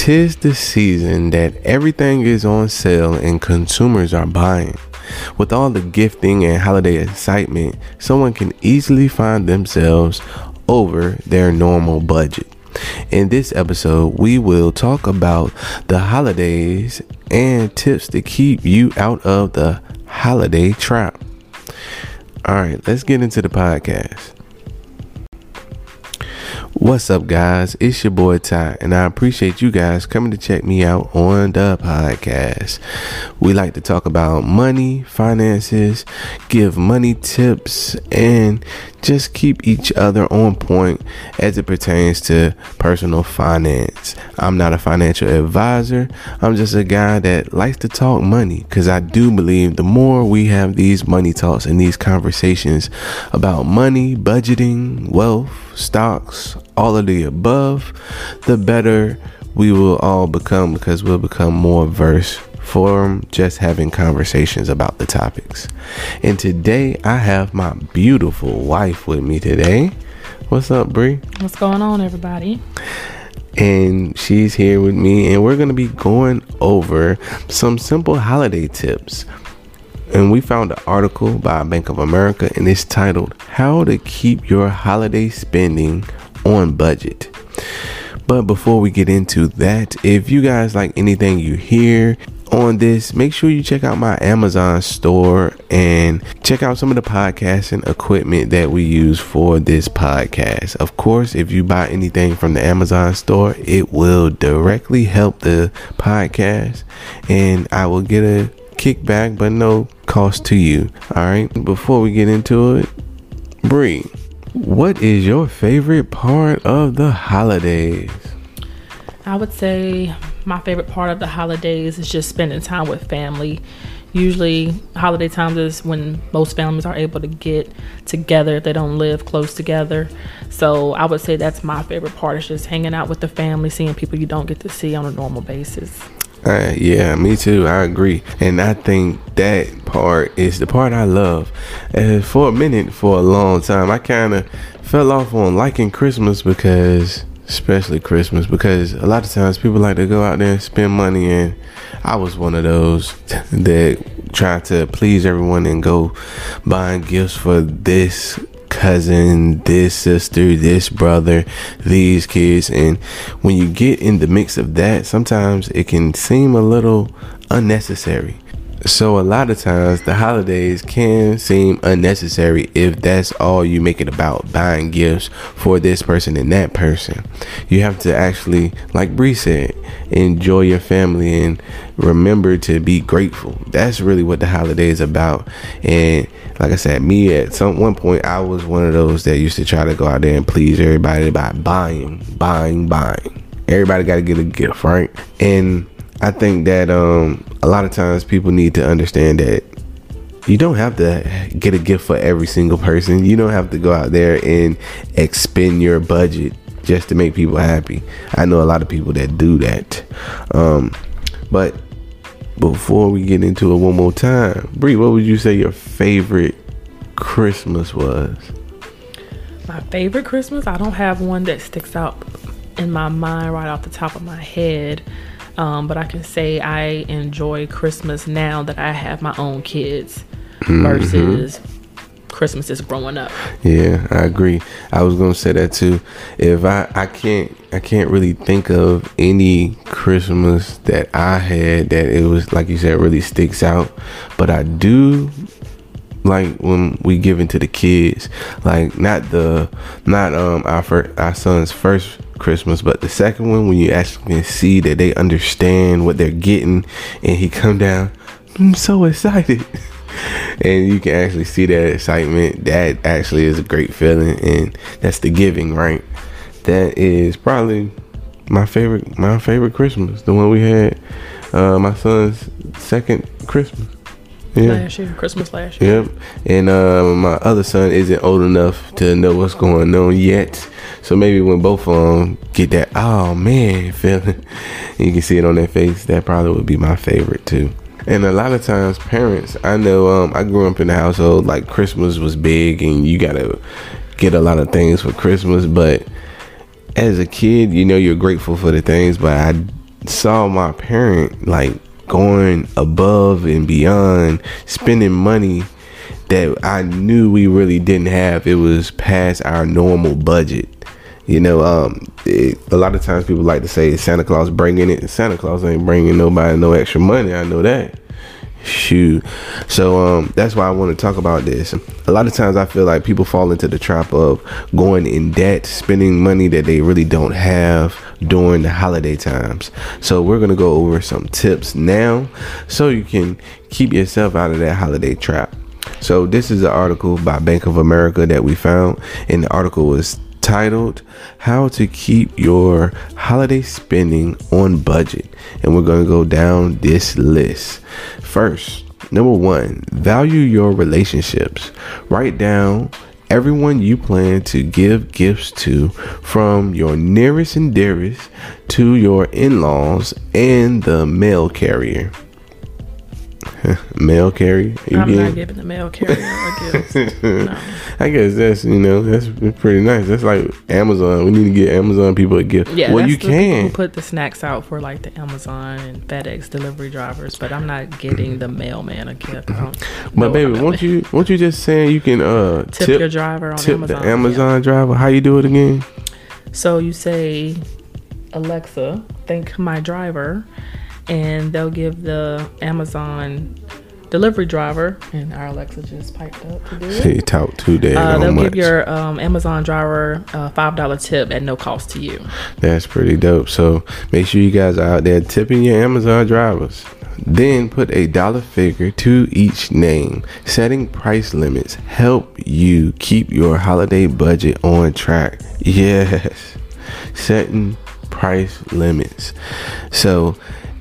Tis the season that everything is on sale and consumers are buying. With all the gifting and holiday excitement, someone can easily find themselves over their normal budget. In this episode, we will talk about the holidays and tips to keep you out of the holiday trap. All right, let's get into the podcast. What's up, guys? It's your boy Ty, and I appreciate you guys coming to check me out on the podcast. We like to talk about money, finances, give money tips, and just keep each other on point as it pertains to personal finance. I'm not a financial advisor, I'm just a guy that likes to talk money because I do believe the more we have these money talks and these conversations about money, budgeting, wealth, stocks, all of the above, the better we will all become because we'll become more versed from just having conversations about the topics. And today I have my beautiful wife with me today. What's up, Bree? What's going on, everybody? And she's here with me, and we're going to be going over some simple holiday tips. And we found an article by Bank of America, and it's titled How to Keep Your Holiday Spending on Budget. But before we get into that, if you guys like anything you hear, on this, make sure you check out my Amazon store and check out some of the podcasting equipment that we use for this podcast. Of course, if you buy anything from the Amazon store, it will directly help the podcast and I will get a kickback, but no cost to you. All right. Before we get into it, Bree, what is your favorite part of the holidays? I would say my favorite part of the holidays is just spending time with family. Usually, holiday times is when most families are able to get together if they don't live close together. So, I would say that's my favorite part is just hanging out with the family, seeing people you don't get to see on a normal basis. Uh, yeah, me too. I agree, and I think that part is the part I love. Uh, for a minute, for a long time, I kind of fell off on liking Christmas because especially Christmas, because a lot of times people like to go out there and spend money, and I was one of those that tried to please everyone and go buying gifts for this cousin, this sister, this brother, these kids. And when you get in the mix of that, sometimes it can seem a little unnecessary. So a lot of times the holidays can seem unnecessary if that's all you make it about buying gifts for this person and that person. You have to actually, like Bree said, enjoy your family and remember to be grateful. That's really what the holiday is about. And like I said, me at some one point I was one of those that used to try to go out there and please everybody by buying, buying, buying. Everybody got to get a gift, right? And I think that um, a lot of times people need to understand that you don't have to get a gift for every single person. You don't have to go out there and expend your budget just to make people happy. I know a lot of people that do that. Um, but before we get into it one more time, Bree, what would you say your favorite Christmas was? My favorite Christmas? I don't have one that sticks out in my mind right off the top of my head. Um, but I can say I enjoy Christmas now that I have my own kids mm-hmm. versus Christmas is growing up. Yeah, I agree. I was gonna say that too. If I I can't I can't really think of any Christmas that I had that it was like you said really sticks out, but I do like when we give to the kids, like not the not um our first, our son's first Christmas, but the second one when you actually can see that they understand what they're getting, and he come down, I'm so excited, and you can actually see that excitement. That actually is a great feeling, and that's the giving, right? That is probably my favorite, my favorite Christmas, the one we had, uh, my son's second Christmas. Yeah. Last year, Christmas last year. Yep. And uh, my other son isn't old enough to know what's going on yet. So maybe when both of them get that, oh man, feeling, you can see it on their face, that probably would be my favorite too. And a lot of times, parents, I know um, I grew up in a household like Christmas was big and you got to get a lot of things for Christmas. But as a kid, you know, you're grateful for the things, but I saw my parent like going above and beyond, spending money that I knew we really didn't have. It was past our normal budget. You know, um, it, a lot of times people like to say Santa Claus bringing it. Santa Claus ain't bringing nobody no extra money. I know that. Shoot. So um, that's why I want to talk about this. A lot of times I feel like people fall into the trap of going in debt, spending money that they really don't have during the holiday times. So we're going to go over some tips now so you can keep yourself out of that holiday trap. So this is an article by Bank of America that we found and the article was titled How to Keep Your Holiday Spending on Budget. And we're going to go down this list. First, number one, value your relationships. Write down everyone you plan to give gifts to, from your nearest and dearest to your in laws and the mail carrier. mail carrier. You I'm not giving the mail carrier a gift. No. I guess that's you know that's pretty nice. That's like Amazon. We need to get Amazon people a gift. Yeah, well you can put the snacks out for like the Amazon and FedEx delivery drivers, but I'm not getting the mailman a gift. But baby, won't you won't you just saying you can uh tip, tip your driver on tip Amazon, the Amazon yeah. driver? How you do it again? So you say, Alexa, thank my driver and they'll give the Amazon delivery driver, and our Alexa just piped up to do it. She talk too damn uh, They'll much. give your um, Amazon driver a five dollar tip at no cost to you. That's pretty dope. So make sure you guys are out there tipping your Amazon drivers. Then put a dollar figure to each name. Setting price limits help you keep your holiday budget on track. Yes, setting price limits. So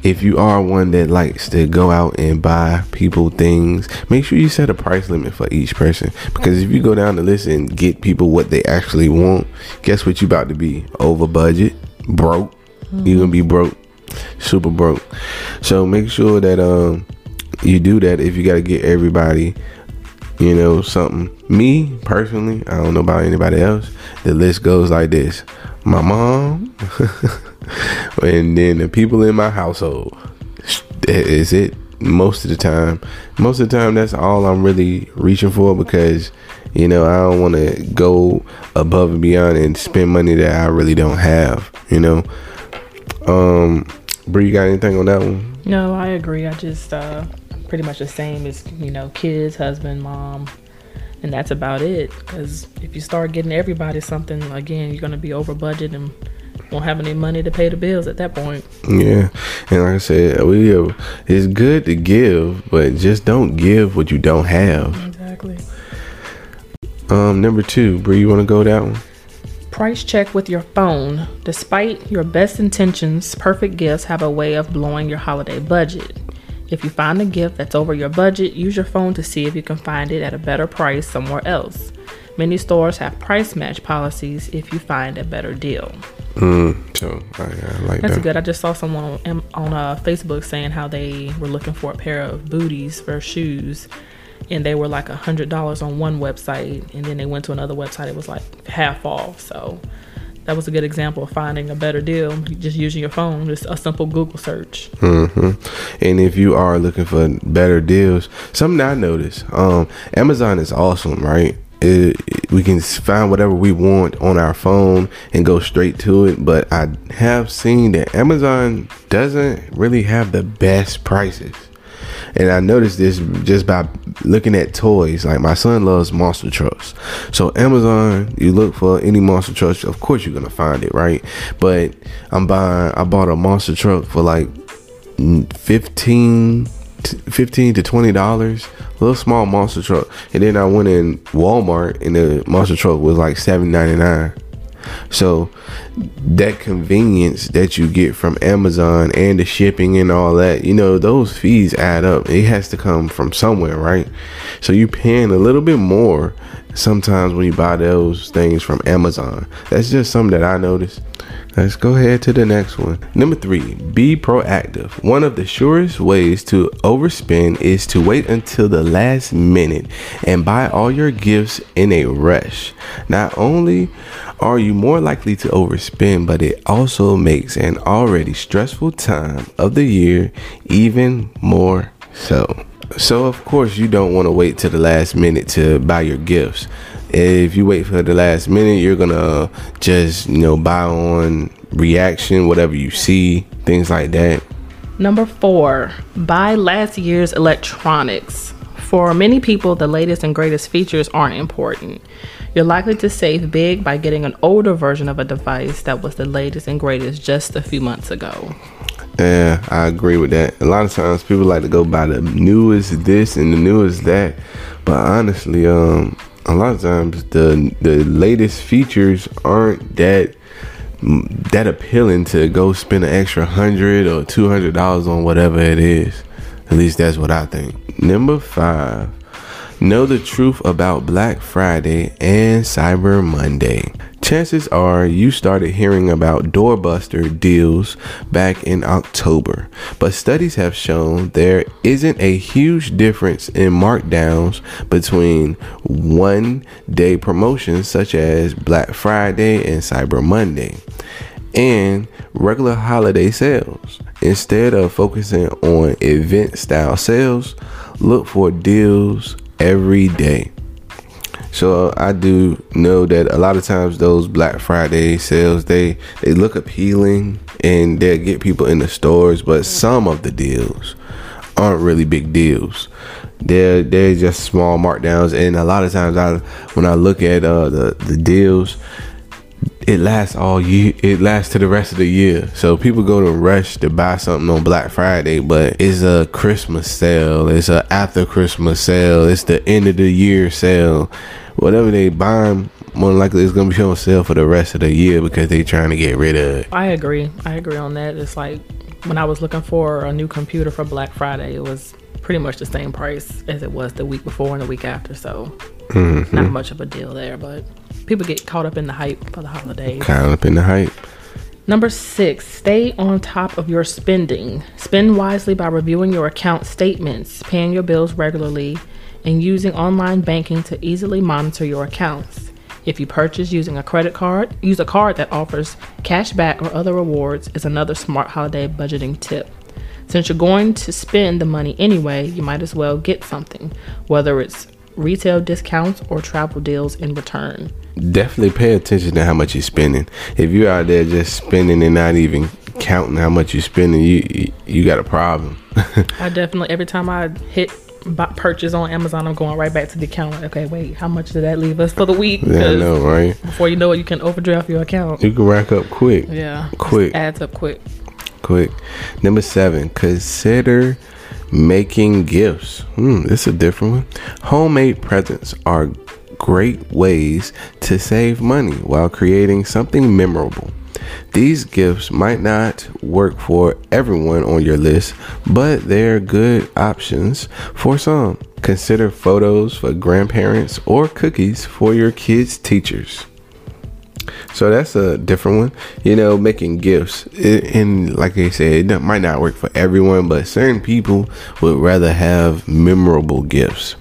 if you are one that likes to go out and buy people things, make sure you set a price limit for each person. Because if you go down the list and get people what they actually want, guess what you about to be? Over budget, broke. Mm-hmm. You're gonna be broke, super broke. So make sure that um you do that if you gotta get everybody you know something me personally i don't know about anybody else the list goes like this my mom and then the people in my household. Is it. Most of the time, most of the time, that's all I'm really reaching for because you know I don't want to go above and beyond and spend money that I really don't have. You know, um, Bree, you got anything on that one? No, I agree. I just uh, pretty much the same as you know, kids, husband, mom, and that's about it. Because if you start getting everybody something, again, you're gonna be over budget and won't have any money to pay the bills at that point. Yeah, and like I said, we uh, it's good to give, but just don't give what you don't have. Exactly. Um, number two, Bree, you want to go that one? Price check with your phone. Despite your best intentions, perfect gifts have a way of blowing your holiday budget. If you find a gift that's over your budget, use your phone to see if you can find it at a better price somewhere else. Many stores have price match policies if you find a better deal. Mm, so I, I like That's that. good. I just saw someone on, on uh, Facebook saying how they were looking for a pair of booties for shoes, and they were like a hundred dollars on one website, and then they went to another website. It was like half off. So that was a good example of finding a better deal just using your phone just a simple google search mm-hmm. and if you are looking for better deals something i noticed um, amazon is awesome right it, we can find whatever we want on our phone and go straight to it. But I have seen that Amazon doesn't really have the best prices. And I noticed this just by looking at toys. Like my son loves monster trucks. So Amazon, you look for any monster truck, of course you're gonna find it, right? But I'm buying I bought a monster truck for like 15 15 to 20 dollars little small monster truck. And then I went in Walmart and the monster truck was like seven ninety nine. So that convenience that you get from Amazon and the shipping and all that, you know, those fees add up. It has to come from somewhere, right? So you're paying a little bit more sometimes when you buy those things from Amazon. That's just something that I noticed. Let's go ahead to the next one. Number three, be proactive. One of the surest ways to overspend is to wait until the last minute and buy all your gifts in a rush. Not only are you more likely to overspend, but it also makes an already stressful time of the year even more so. So, of course, you don't want to wait till the last minute to buy your gifts. If you wait for the last minute, you're gonna just, you know, buy on reaction, whatever you see, things like that. Number four, buy last year's electronics. For many people, the latest and greatest features aren't important. You're likely to save big by getting an older version of a device that was the latest and greatest just a few months ago. Yeah, I agree with that. A lot of times people like to go buy the newest this and the newest that, but honestly, um, a lot of times the the latest features aren't that that appealing to go spend an extra hundred or two hundred dollars on whatever it is. At least that's what I think. Number five, know the truth about Black Friday and Cyber Monday. Chances are you started hearing about doorbuster deals back in October, but studies have shown there isn't a huge difference in markdowns between one day promotions such as Black Friday and Cyber Monday and regular holiday sales. Instead of focusing on event style sales, look for deals every day. So I do know that a lot of times those Black Friday sales they they look appealing and they get people in the stores, but some of the deals aren't really big deals. They're they're just small markdowns, and a lot of times I when I look at uh, the the deals, it lasts all year. It lasts to the rest of the year. So people go to rush to buy something on Black Friday, but it's a Christmas sale. It's a after Christmas sale. It's the end of the year sale. Whatever they buy, more likely it's gonna be on sale for the rest of the year because they're trying to get rid of it. I agree. I agree on that. It's like when I was looking for a new computer for Black Friday, it was pretty much the same price as it was the week before and the week after. So mm-hmm. not much of a deal there, but people get caught up in the hype for the holidays. Caught up in the hype. Number six, stay on top of your spending. Spend wisely by reviewing your account statements, paying your bills regularly, and using online banking to easily monitor your accounts. If you purchase using a credit card, use a card that offers cash back or other rewards is another smart holiday budgeting tip. Since you're going to spend the money anyway, you might as well get something, whether it's retail discounts or travel deals in return definitely pay attention to how much you're spending. If you're out there just spending and not even counting how much you're spending, you you got a problem. I definitely every time I hit purchase on Amazon, I'm going right back to the account. okay, wait, how much did that leave us for the week? Yeah, I know, right? Before you know it, you can overdraft your account. You can rack up quick. Yeah, quick. Adds up quick. Quick. Number seven, consider making gifts. Hmm, this is a different one. Homemade presents are great ways to save money while creating something memorable. These gifts might not work for everyone on your list, but they're good options for some. Consider photos for grandparents or cookies for your kids' teachers. So that's a different one. You know, making gifts. and like I said, it might not work for everyone, but certain people would rather have memorable gifts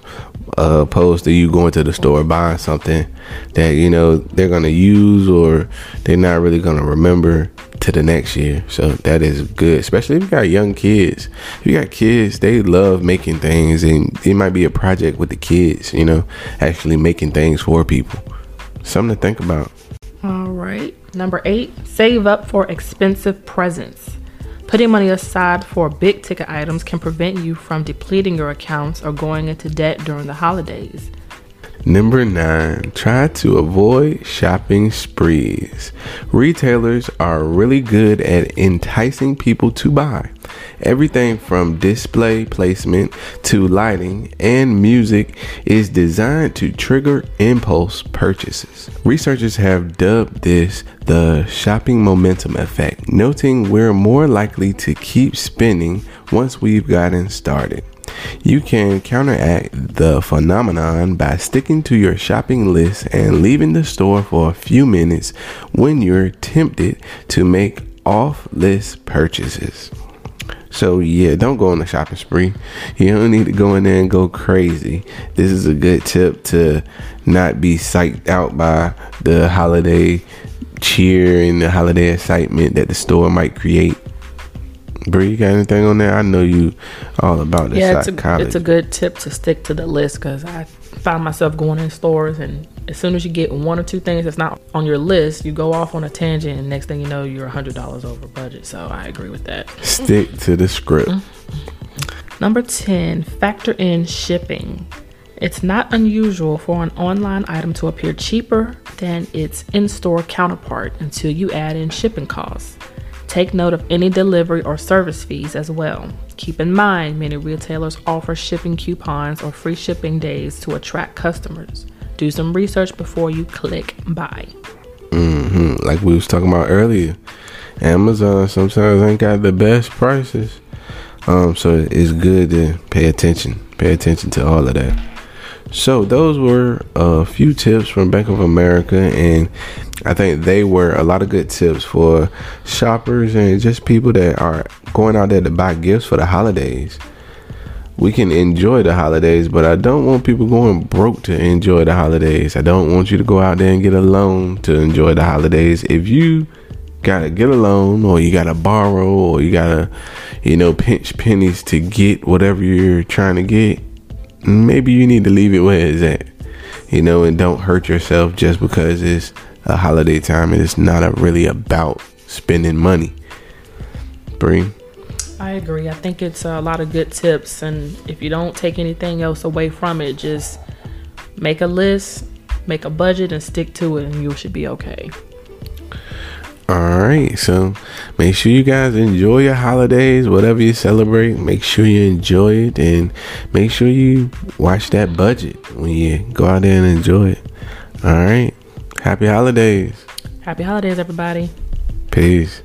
uh, opposed to you going to the store buying something that you know they're gonna use or they're not really gonna remember to the next year. So that is good, especially if you got young kids. If you got kids, they love making things, and it might be a project with the kids. You know, actually making things for people. Something to think about. Right. Number eight, save up for expensive presents. Putting money aside for big ticket items can prevent you from depleting your accounts or going into debt during the holidays. Number nine, try to avoid shopping sprees. Retailers are really good at enticing people to buy. Everything from display placement to lighting and music is designed to trigger impulse purchases. Researchers have dubbed this the shopping momentum effect, noting we're more likely to keep spending once we've gotten started. You can counteract the phenomenon by sticking to your shopping list and leaving the store for a few minutes when you're tempted to make off list purchases. So yeah, don't go on a shopping spree. You don't need to go in there and go crazy. This is a good tip to not be psyched out by the holiday cheer and the holiday excitement that the store might create. Bree, you got anything on there? I know you all about the yeah, psychology. It's a, it's a good tip to stick to the list because I find myself going in stores and as soon as you get one or two things that's not on your list, you go off on a tangent and next thing you know you're a hundred dollars over budget. So I agree with that. Stick to the script. Mm-hmm. Number 10, factor in shipping. It's not unusual for an online item to appear cheaper than its in store counterpart until you add in shipping costs. Take note of any delivery or service fees as well. Keep in mind, many retailers offer shipping coupons or free shipping days to attract customers. Do some research before you click buy. hmm Like we was talking about earlier, Amazon sometimes ain't got the best prices. Um, so it's good to pay attention. Pay attention to all of that. So those were a few tips from Bank of America, and I think they were a lot of good tips for shoppers and just people that are going out there to buy gifts for the holidays. We can enjoy the holidays, but I don't want people going broke to enjoy the holidays. I don't want you to go out there and get a loan to enjoy the holidays. If you gotta get a loan or you gotta borrow or you gotta, you know, pinch pennies to get whatever you're trying to get, maybe you need to leave it where it's at. You know, and don't hurt yourself just because it's a holiday time and it's not a really about spending money. Bree. I agree. I think it's a lot of good tips, and if you don't take anything else away from it, just make a list, make a budget, and stick to it, and you should be okay. All right, so make sure you guys enjoy your holidays, whatever you celebrate. Make sure you enjoy it, and make sure you watch that budget when you go out there and enjoy it. All right, happy holidays. Happy holidays, everybody. Peace.